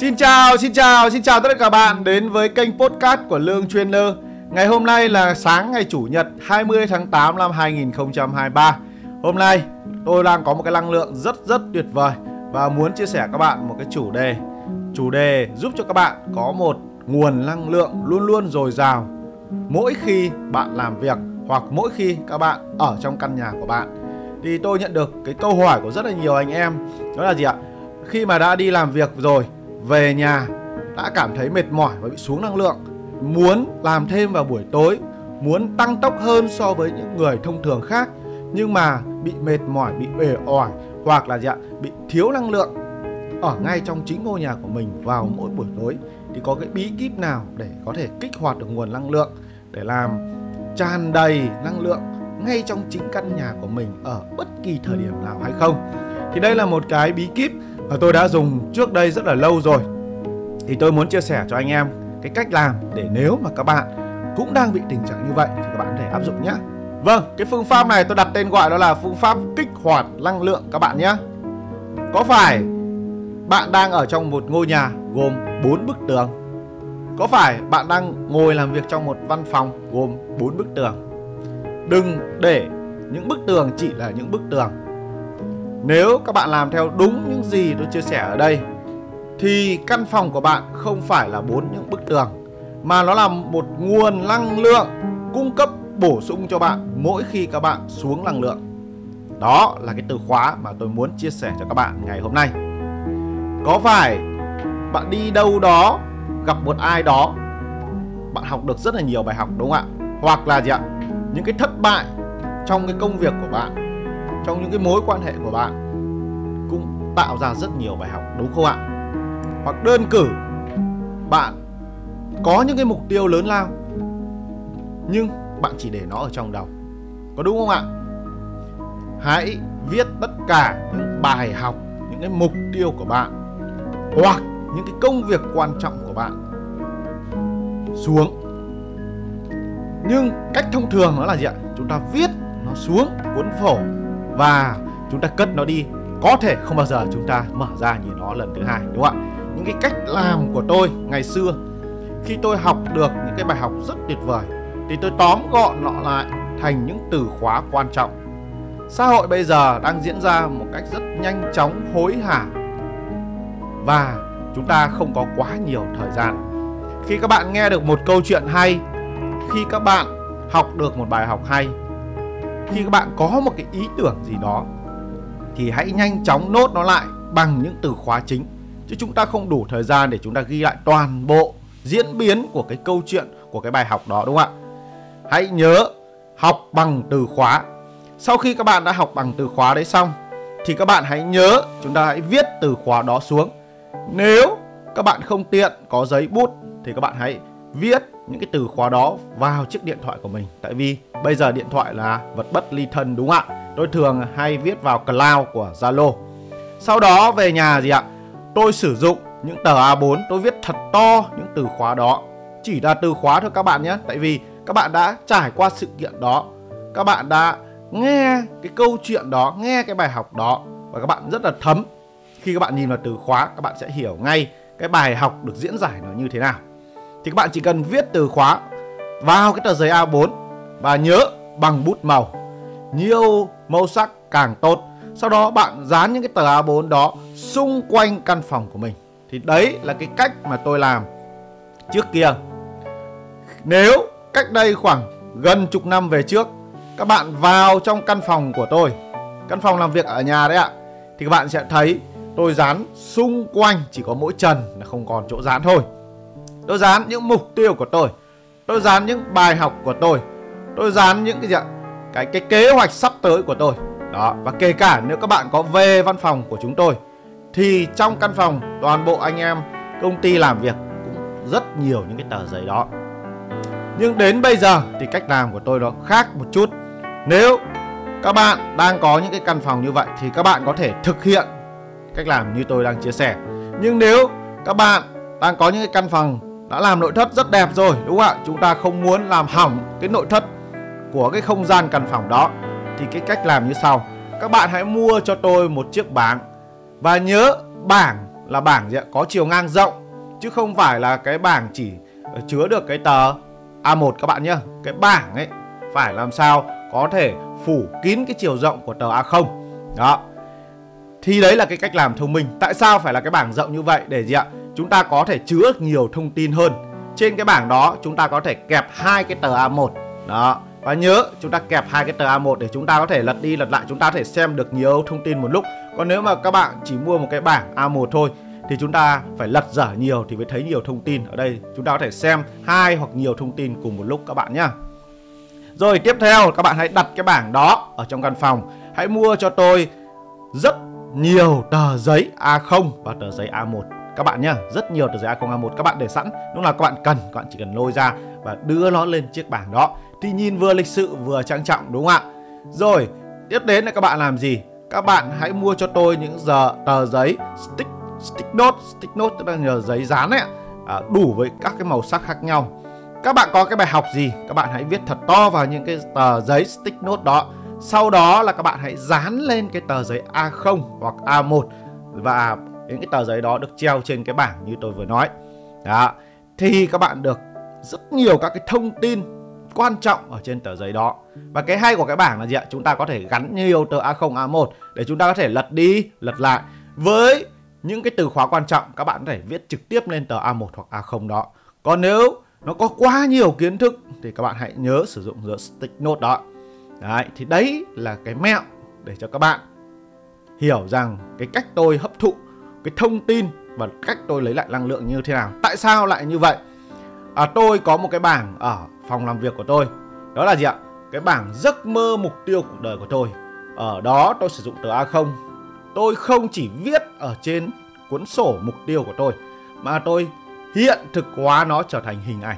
Xin chào, xin chào, xin chào tất cả các bạn đến với kênh podcast của Lương Trainer. Ngày hôm nay là sáng ngày Chủ nhật 20 tháng 8 năm 2023. Hôm nay tôi đang có một cái năng lượng rất rất tuyệt vời và muốn chia sẻ các bạn một cái chủ đề. Chủ đề giúp cho các bạn có một nguồn năng lượng luôn luôn dồi dào mỗi khi bạn làm việc hoặc mỗi khi các bạn ở trong căn nhà của bạn. Thì tôi nhận được cái câu hỏi của rất là nhiều anh em đó là gì ạ? Khi mà đã đi làm việc rồi về nhà, đã cảm thấy mệt mỏi và bị xuống năng lượng. Muốn làm thêm vào buổi tối, muốn tăng tốc hơn so với những người thông thường khác, nhưng mà bị mệt mỏi, bị uể oải hoặc là gì ạ, bị thiếu năng lượng. Ở ngay trong chính ngôi nhà của mình vào mỗi buổi tối thì có cái bí kíp nào để có thể kích hoạt được nguồn năng lượng, để làm tràn đầy năng lượng ngay trong chính căn nhà của mình ở bất kỳ thời điểm nào hay không? Thì đây là một cái bí kíp và tôi đã dùng trước đây rất là lâu rồi thì tôi muốn chia sẻ cho anh em cái cách làm để nếu mà các bạn cũng đang bị tình trạng như vậy thì các bạn có thể áp dụng nhé Vâng, cái phương pháp này tôi đặt tên gọi đó là phương pháp kích hoạt năng lượng các bạn nhé Có phải bạn đang ở trong một ngôi nhà gồm 4 bức tường? Có phải bạn đang ngồi làm việc trong một văn phòng gồm 4 bức tường? Đừng để những bức tường chỉ là những bức tường nếu các bạn làm theo đúng những gì tôi chia sẻ ở đây, thì căn phòng của bạn không phải là bốn những bức tường, mà nó là một nguồn năng lượng cung cấp bổ sung cho bạn mỗi khi các bạn xuống năng lượng. Đó là cái từ khóa mà tôi muốn chia sẻ cho các bạn ngày hôm nay. Có phải bạn đi đâu đó, gặp một ai đó, bạn học được rất là nhiều bài học đúng không ạ? Hoặc là gì ạ? Những cái thất bại trong cái công việc của bạn trong những cái mối quan hệ của bạn cũng tạo ra rất nhiều bài học, đúng không ạ? Hoặc đơn cử, bạn có những cái mục tiêu lớn lao, nhưng bạn chỉ để nó ở trong đầu. Có đúng không ạ? Hãy viết tất cả những bài học, những cái mục tiêu của bạn, hoặc những cái công việc quan trọng của bạn xuống. Nhưng cách thông thường nó là gì ạ? Chúng ta viết nó xuống cuốn phổ và chúng ta cất nó đi. Có thể không bao giờ chúng ta mở ra nhìn nó lần thứ hai, đúng không ạ? Những cái cách làm của tôi ngày xưa, khi tôi học được những cái bài học rất tuyệt vời, thì tôi tóm gọn nó lại thành những từ khóa quan trọng. Xã hội bây giờ đang diễn ra một cách rất nhanh chóng, hối hả. Và chúng ta không có quá nhiều thời gian. Khi các bạn nghe được một câu chuyện hay, khi các bạn học được một bài học hay khi các bạn có một cái ý tưởng gì đó, thì hãy nhanh chóng nốt nó lại bằng những từ khóa chính. Chứ chúng ta không đủ thời gian để chúng ta ghi lại toàn bộ diễn biến của cái câu chuyện, của cái bài học đó, đúng không ạ? Hãy nhớ học bằng từ khóa. Sau khi các bạn đã học bằng từ khóa đấy xong, thì các bạn hãy nhớ, chúng ta hãy viết từ khóa đó xuống. Nếu các bạn không tiện, có giấy bút, thì các bạn hãy viết những cái từ khóa đó vào chiếc điện thoại của mình. Tại vì bây giờ điện thoại là vật bất ly thân, đúng không ạ? Tôi thường hay viết vào cloud của Zalo. Sau đó về nhà gì ạ? Tôi sử dụng những tờ A4 tôi viết thật to những từ khóa đó. Chỉ là từ khóa thôi các bạn nhé, tại vì các bạn đã trải qua sự kiện đó. Các bạn đã nghe cái câu chuyện đó, nghe cái bài học đó, và các bạn rất là thấm. Khi các bạn nhìn vào từ khóa, các bạn sẽ hiểu ngay cái bài học được diễn giải nó như thế nào. Thì các bạn chỉ cần viết từ khóa vào cái tờ giấy A4 và nhớ bằng bút màu. Nhiều màu sắc càng tốt. Sau đó bạn dán những cái tờ A4 đó xung quanh căn phòng của mình. Thì đấy là cái cách mà tôi làm trước kia. Nếu cách đây khoảng gần chục năm về trước, các bạn vào trong căn phòng của tôi, căn phòng làm việc ở nhà đấy ạ, thì các bạn sẽ thấy tôi dán xung quanh chỉ có mỗi trần là không còn chỗ dán thôi. Tôi dán những mục tiêu của tôi. Tôi dán những bài học của tôi tôi dán những cái gì ạ? Cái cái kế hoạch sắp tới của tôi. Đó, và kể cả nếu các bạn có về văn phòng của chúng tôi, thì trong căn phòng toàn bộ anh em, công ty làm việc cũng rất nhiều những cái tờ giấy đó. Nhưng đến bây giờ thì cách làm của tôi nó khác một chút. Nếu các bạn đang có những cái căn phòng như vậy thì các bạn có thể thực hiện cách làm như tôi đang chia sẻ. Nhưng nếu các bạn đang có những cái căn phòng đã làm nội thất rất đẹp rồi, đúng không ạ? Chúng ta không muốn làm hỏng cái nội thất của cái không gian căn phòng đó thì cái cách làm như sau các bạn hãy mua cho tôi một chiếc bảng và nhớ, bảng là bảng gì ạ? có chiều ngang rộng, chứ không phải là cái bảng chỉ chứa được cái tờ A1 các bạn nhé. Cái bảng ấy phải làm sao có thể phủ kín cái chiều rộng của tờ A0. Đó. Thì đấy là cái cách làm thông minh. Tại sao phải là cái bảng rộng như vậy để gì ạ? Chúng ta có thể chứa nhiều thông tin hơn. Trên cái bảng đó, chúng ta có thể kẹp hai cái tờ A1. Đó. Và nhớ, chúng ta kẹp hai cái tờ A1 để chúng ta có thể lật đi lật lại, chúng ta có thể xem được nhiều thông tin một lúc. Còn nếu mà các bạn chỉ mua một cái bảng A1 thôi, thì chúng ta phải lật dở nhiều thì mới thấy nhiều thông tin. Ở đây, chúng ta có thể xem hai hoặc nhiều thông tin cùng một lúc các bạn nhé. Rồi, tiếp theo, các bạn hãy đặt cái bảng đó ở trong căn phòng. Hãy mua cho tôi rất nhiều tờ giấy A0 và tờ giấy A1 các bạn nhá, rất nhiều tờ giấy A0 A1 các bạn để sẵn lúc nào các bạn cần, các bạn chỉ cần lôi ra và đưa nó lên chiếc bảng đó thì nhìn vừa lịch sự vừa trang trọng đúng không ạ? Rồi tiếp đến là các bạn làm gì? Các bạn hãy mua cho tôi những giờ tờ giấy stick stick note stick note tức là nhờ giấy dán ấy à, đủ với các cái màu sắc khác nhau. Các bạn có cái bài học gì? Các bạn hãy viết thật to vào những cái tờ giấy stick note đó. Sau đó là các bạn hãy dán lên cái tờ giấy A0 hoặc A1 và những cái tờ giấy đó được treo trên cái bảng như tôi vừa nói. Đó thì các bạn được rất nhiều các cái thông tin quan trọng ở trên tờ giấy đó. Và cái hay của cái bảng là gì ạ? Chúng ta có thể gắn nhiều tờ A0 A1 để chúng ta có thể lật đi lật lại. Với những cái từ khóa quan trọng các bạn có thể viết trực tiếp lên tờ A1 hoặc A0 đó. Còn nếu nó có quá nhiều kiến thức thì các bạn hãy nhớ sử dụng the stick note đó. Đấy thì đấy là cái mẹo để cho các bạn hiểu rằng cái cách tôi hấp thụ cái thông tin và cách tôi lấy lại năng lượng như thế nào. Tại sao lại như vậy? À, tôi có một cái bảng ở phòng làm việc của tôi. Đó là gì ạ? Cái bảng giấc mơ mục tiêu cuộc đời của tôi. Ở đó tôi sử dụng tờ A0 tôi không chỉ viết ở trên cuốn sổ mục tiêu của tôi, mà tôi hiện thực hóa nó trở thành hình ảnh.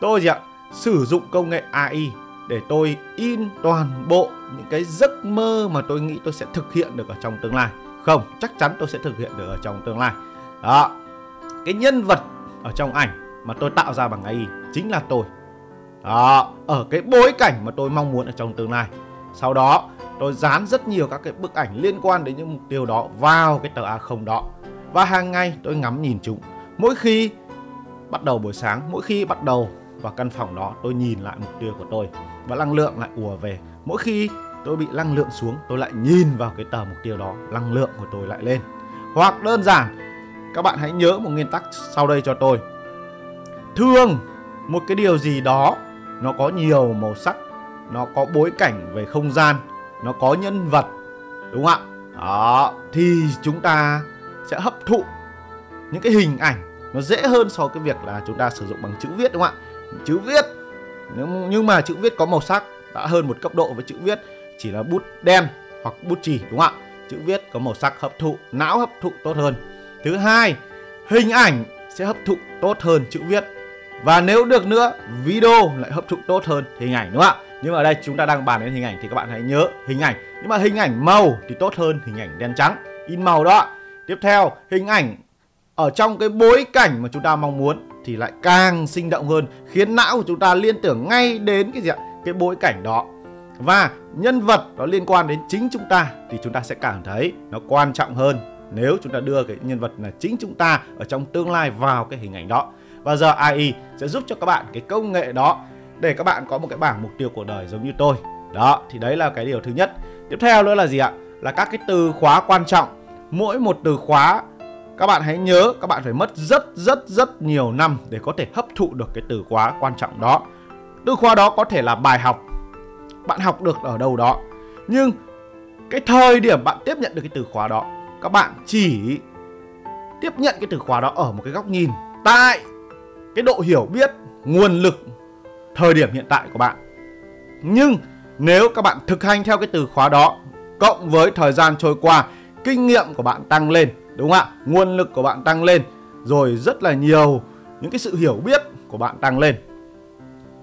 Tôi gì ạ? Sử dụng công nghệ AI để tôi in toàn bộ những cái giấc mơ mà tôi nghĩ tôi sẽ thực hiện được ở trong tương lai. Không, chắc chắn tôi sẽ thực hiện được ở trong tương lai. Đó. Cái nhân vật ở trong ảnh mà tôi tạo ra bằng AI chính là tôi đó, ở cái bối cảnh mà tôi mong muốn ở trong tương lai. Sau đó, tôi dán rất nhiều các cái bức ảnh liên quan đến những mục tiêu đó vào cái tờ A0 đó. Và hàng ngày tôi ngắm nhìn chúng. Mỗi khi bắt đầu buổi sáng, mỗi khi bắt đầu vào căn phòng đó, tôi nhìn lại mục tiêu của tôi. Và năng lượng lại ùa về. Mỗi khi tôi bị năng lượng xuống, tôi lại nhìn vào cái tờ mục tiêu đó. Năng lượng của tôi lại lên. Hoặc đơn giản, các bạn hãy nhớ một nguyên tắc sau đây cho tôi. Thường một cái điều gì đó nó có nhiều màu sắc, nó có bối cảnh về không gian, nó có nhân vật, đúng không ạ? Đó, thì chúng ta sẽ hấp thụ những cái hình ảnh nó dễ hơn so với cái việc là chúng ta sử dụng bằng chữ viết, đúng không ạ? Chữ viết nhưng mà chữ viết có màu sắc đã hơn một cấp độ với chữ viết, chỉ là bút đen hoặc bút chì, đúng không ạ? Chữ viết có màu sắc hấp thụ, não hấp thụ tốt hơn. Thứ hai, hình ảnh sẽ hấp thụ tốt hơn chữ viết và nếu được nữa, video lại hấp thụ tốt hơn hình ảnh, đúng không ạ? Nhưng mà ở đây chúng ta đang bàn đến hình ảnh thì các bạn hãy nhớ hình ảnh. Nhưng mà hình ảnh màu thì tốt hơn hình ảnh đen trắng. In màu đó tiếp theo, hình ảnh ở trong cái bối cảnh mà chúng ta mong muốn thì lại càng sinh động hơn, khiến não của chúng ta liên tưởng ngay đến cái gì ạ? Cái bối cảnh đó. Và nhân vật nó liên quan đến chính chúng ta thì chúng ta sẽ cảm thấy nó quan trọng hơn nếu chúng ta đưa cái nhân vật là chính chúng ta ở trong tương lai vào cái hình ảnh đó và giờ AI sẽ giúp cho các bạn cái công nghệ đó để các bạn có một cái bảng mục tiêu cuộc đời giống như tôi. Đó, thì đấy là cái điều thứ nhất. Tiếp theo nữa là gì ạ? Là các cái từ khóa quan trọng. Mỗi một từ khóa, các bạn hãy nhớ các bạn phải mất rất rất rất nhiều năm để có thể hấp thụ được cái từ khóa quan trọng đó. Từ khóa đó có thể là bài học. Bạn học được ở đâu đó. Nhưng cái thời điểm bạn tiếp nhận được cái từ khóa đó, các bạn chỉ tiếp nhận cái từ khóa đó ở một cái góc nhìn tại cái độ hiểu biết, nguồn lực thời điểm hiện tại của bạn. Nhưng nếu các bạn thực hành theo cái từ khóa đó, cộng với thời gian trôi qua, kinh nghiệm của bạn tăng lên, đúng không ạ? Nguồn lực của bạn tăng lên, rồi rất là nhiều những cái sự hiểu biết của bạn tăng lên,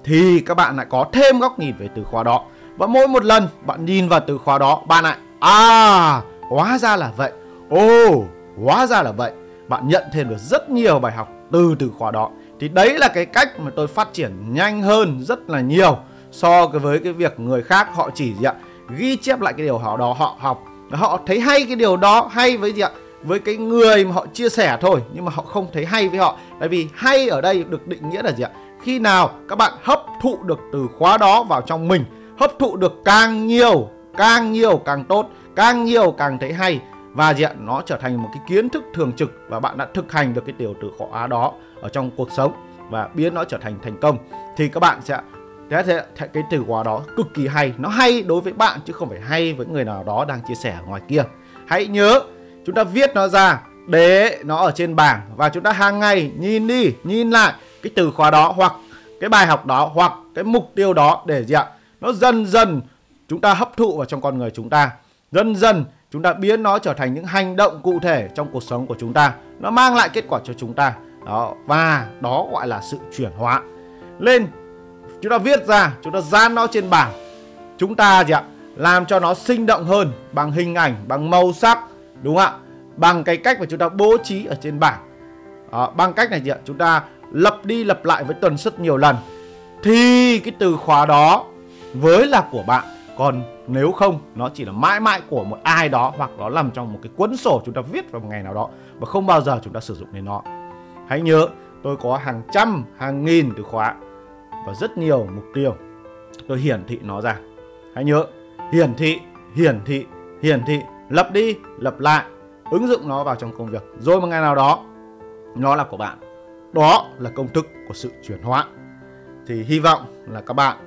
thì các bạn lại có thêm góc nhìn về từ khóa đó. Và mỗi một lần bạn nhìn vào từ khóa đó, bạn lại à hóa ra là vậy. Ồ, hóa ra là vậy. Bạn nhận thêm được rất nhiều bài học từ từ khóa đó thì đấy là cái cách mà tôi phát triển nhanh hơn rất là nhiều so với cái việc người khác họ chỉ gì ạ? Ghi chép lại cái điều họ đó họ học. Họ thấy hay cái điều đó, hay với gì ạ? Với cái người mà họ chia sẻ thôi, nhưng mà họ không thấy hay với họ. Tại vì hay ở đây được định nghĩa là gì ạ? Khi nào các bạn hấp thụ được từ khóa đó vào trong mình, hấp thụ được càng nhiều càng nhiều càng tốt, càng nhiều càng thấy hay và gì ạ nó trở thành một cái kiến thức thường trực và bạn đã thực hành được cái tiểu từ khóa đó ở trong cuộc sống và biến nó trở thành thành công, thì các bạn sẽ, thế thế cái từ khóa đó cực kỳ hay. Nó hay đối với bạn chứ không phải hay với người nào đó đang chia sẻ ở ngoài kia. Hãy nhớ, chúng ta viết nó ra, để nó ở trên bảng và chúng ta hàng ngày nhìn đi, nhìn lại cái từ khóa đó hoặc cái bài học đó hoặc cái mục tiêu đó để gì ạ? Nó dần dần chúng ta hấp thụ vào trong con người chúng ta. Dần dần chúng ta biến nó trở thành những hành động cụ thể trong cuộc sống của chúng ta. Nó mang lại kết quả cho chúng ta. Đó và đó gọi là sự chuyển hóa. Lên chúng ta viết ra chúng ta dán nó trên bảng. Chúng ta gì ạ? Làm cho nó sinh động hơn bằng hình ảnh bằng màu sắc đúng không ạ? Bằng cái cách mà chúng ta bố trí ở trên bảng. Đó, bằng cách này gì ạ? Chúng ta lặp đi lặp lại với tần suất nhiều lần. Thì cái từ khóa đó với là của bạn còn nếu không, nó chỉ là mãi mãi của một ai đó hoặc nó nằm trong một cái cuốn sổ chúng ta viết vào một ngày nào đó và không bao giờ chúng ta sử dụng đến nó. Hãy nhớ, tôi có hàng trăm, hàng nghìn từ khóa và rất nhiều mục tiêu. Tôi hiển thị nó ra. Hãy nhớ, hiển thị hiển thị hiển thị. Lập đi lập lại. Ứng dụng nó vào trong công việc. Rồi một ngày nào đó, nó là của bạn. Đó là công thức của sự chuyển hóa. Thì hy vọng là các bạn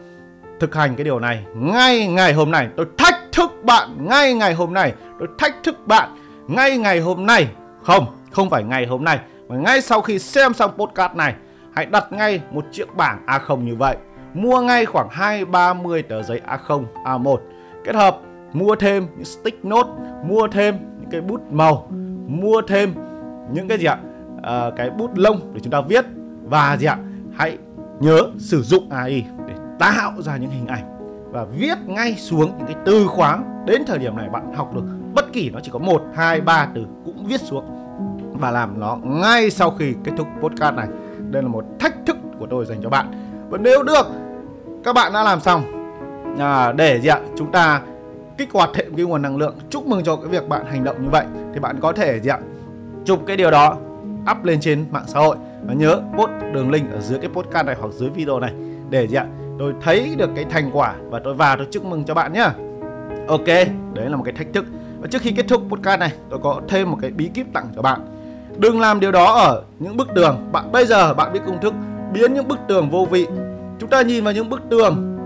thực hành cái điều này ngay ngày hôm nay. Tôi thách thức bạn ngay ngày hôm nay. Tôi thách thức bạn ngay ngày hôm nay. Không không phải ngày hôm nay mà ngay sau khi xem xong podcast này hãy đặt ngay một chiếc bảng A0 như vậy. Mua ngay khoảng 2 30 tờ giấy A0 A1 kết hợp mua thêm những stick note mua thêm những cái bút màu mua thêm những cái gì ạ? À, cái bút lông để chúng ta viết. Và gì ạ? Hãy nhớ sử dụng AI để tạo ra những hình ảnh và viết ngay xuống những cái từ khóa đến thời điểm này bạn học được bất kỳ nó chỉ có một hai ba từ cũng viết xuống và làm nó ngay sau khi kết thúc podcast này. Đây là một thách thức của tôi dành cho bạn. Và nếu được các bạn đã làm xong. À, để gì ạ? Chúng ta kích hoạt thêm cái nguồn năng lượng. Chúc mừng cho cái việc bạn hành động như vậy. Thì bạn có thể gì ạ? Chụp cái điều đó up lên trên mạng xã hội. Và nhớ post đường link ở dưới cái podcast này hoặc dưới video này. Để gì ạ? Tôi thấy được cái thành quả và tôi vào, tôi chúc mừng cho bạn nhá. Ok, đấy là một cái thách thức. Và trước khi kết thúc podcast này, tôi có thêm một cái bí kíp tặng cho bạn. Đừng làm điều đó ở những bức tường. Bạn bây giờ bạn biết công thức biến những bức tường vô vị. Chúng ta nhìn vào những bức tường,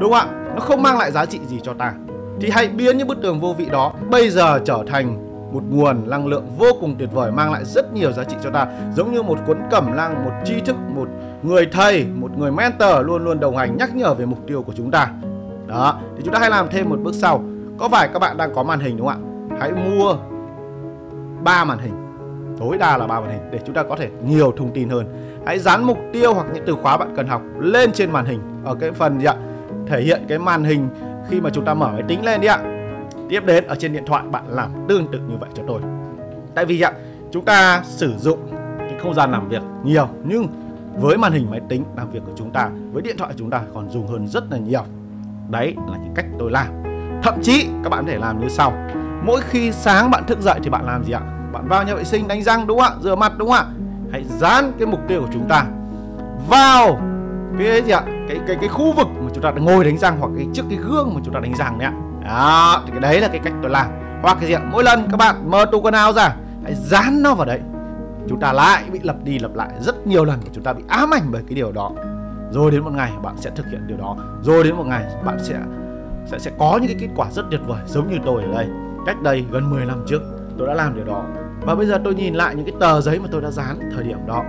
đúng không ạ? Nó không mang lại giá trị gì cho ta. Thì hãy biến những bức tường vô vị đó bây giờ trở thành một nguồn năng lượng vô cùng tuyệt vời, mang lại rất nhiều giá trị cho ta. Giống như một cuốn cẩm năng một tri thức, một người thầy, một người mentor luôn luôn đồng hành nhắc nhở về mục tiêu của chúng ta. Đó, thì chúng ta hãy làm thêm một bước sau. Có phải các bạn đang có màn hình đúng không ạ? Hãy mua ba màn hình. Tối đa là ba màn hình, để chúng ta có thể nhiều thông tin hơn. Hãy dán mục tiêu hoặc những từ khóa bạn cần học lên trên màn hình, ở cái phần gì ạ? Thể hiện cái màn hình khi mà chúng ta mở máy tính lên đi ạ. Tiếp đến, ở trên điện thoại bạn làm tương tự như vậy cho tôi. Tại vì ạ, chúng ta sử dụng cái không gian làm việc nhiều, nhưng với màn hình máy tính làm việc của chúng ta, với điện thoại chúng ta còn dùng hơn rất là nhiều. Đấy là những cách tôi làm. Thậm chí các bạn có thể làm như sau. Mỗi khi sáng bạn thức dậy thì bạn làm gì ạ? Bạn vào nhà vệ sinh đánh răng đúng không ạ? Rửa mặt đúng không ạ? Hãy dán cái mục tiêu của chúng ta vào cái gì ạ? Cái cái cái khu vực mà chúng ta ngồi đánh răng hoặc cái trước cái gương mà chúng ta đánh răng đấy ạ. Đó, thì cái đấy là cái cách tôi làm. Hoặc cái gì ạ? Mỗi lần các bạn mở tủ quần áo ra, hãy dán nó vào đấy chúng ta lại bị lặp đi lặp lại rất nhiều lần chúng ta bị ám ảnh bởi cái điều đó. Rồi đến một ngày bạn sẽ thực hiện điều đó. Rồi đến một ngày bạn sẽ sẽ sẽ có những cái kết quả rất tuyệt vời giống như tôi ở đây. Cách đây gần 10 năm trước tôi đã làm điều đó. Và bây giờ tôi nhìn lại những cái tờ giấy mà tôi đã dán thời điểm đó.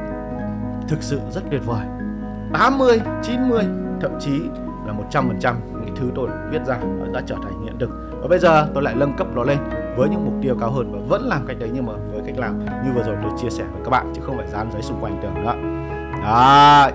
Thực sự rất tuyệt vời. 80, 90, thậm chí là 100% những cái thứ tôi viết ra đã trở thành hiện thực. Và bây giờ tôi lại nâng cấp nó lên với những mục tiêu cao hơn và vẫn làm cách đấy nhưng mà với cách làm như vừa rồi tôi chia sẻ với các bạn chứ không phải dán giấy xung quanh tường nữa. Đó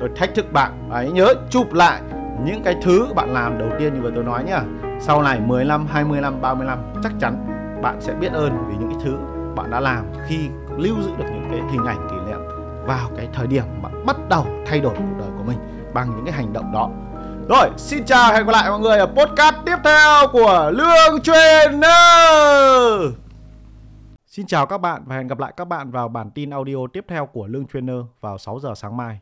tôi thách thức bạn. Hãy nhớ chụp lại những cái thứ bạn làm đầu tiên như vừa tôi nói nhá. Sau này 10 năm 20 năm 30 năm chắc chắn bạn sẽ biết ơn vì những cái thứ bạn đã làm khi lưu giữ được những cái hình ảnh kỷ niệm vào cái thời điểm bạn bắt đầu thay đổi cuộc đời của mình bằng những cái hành động đó rồi, xin chào hẹn gặp lại mọi người ở podcast tiếp theo của Lương Trainer Xin chào các bạn và hẹn gặp lại các bạn vào bản tin audio tiếp theo của Lương Trainer vào 6 giờ sáng mai.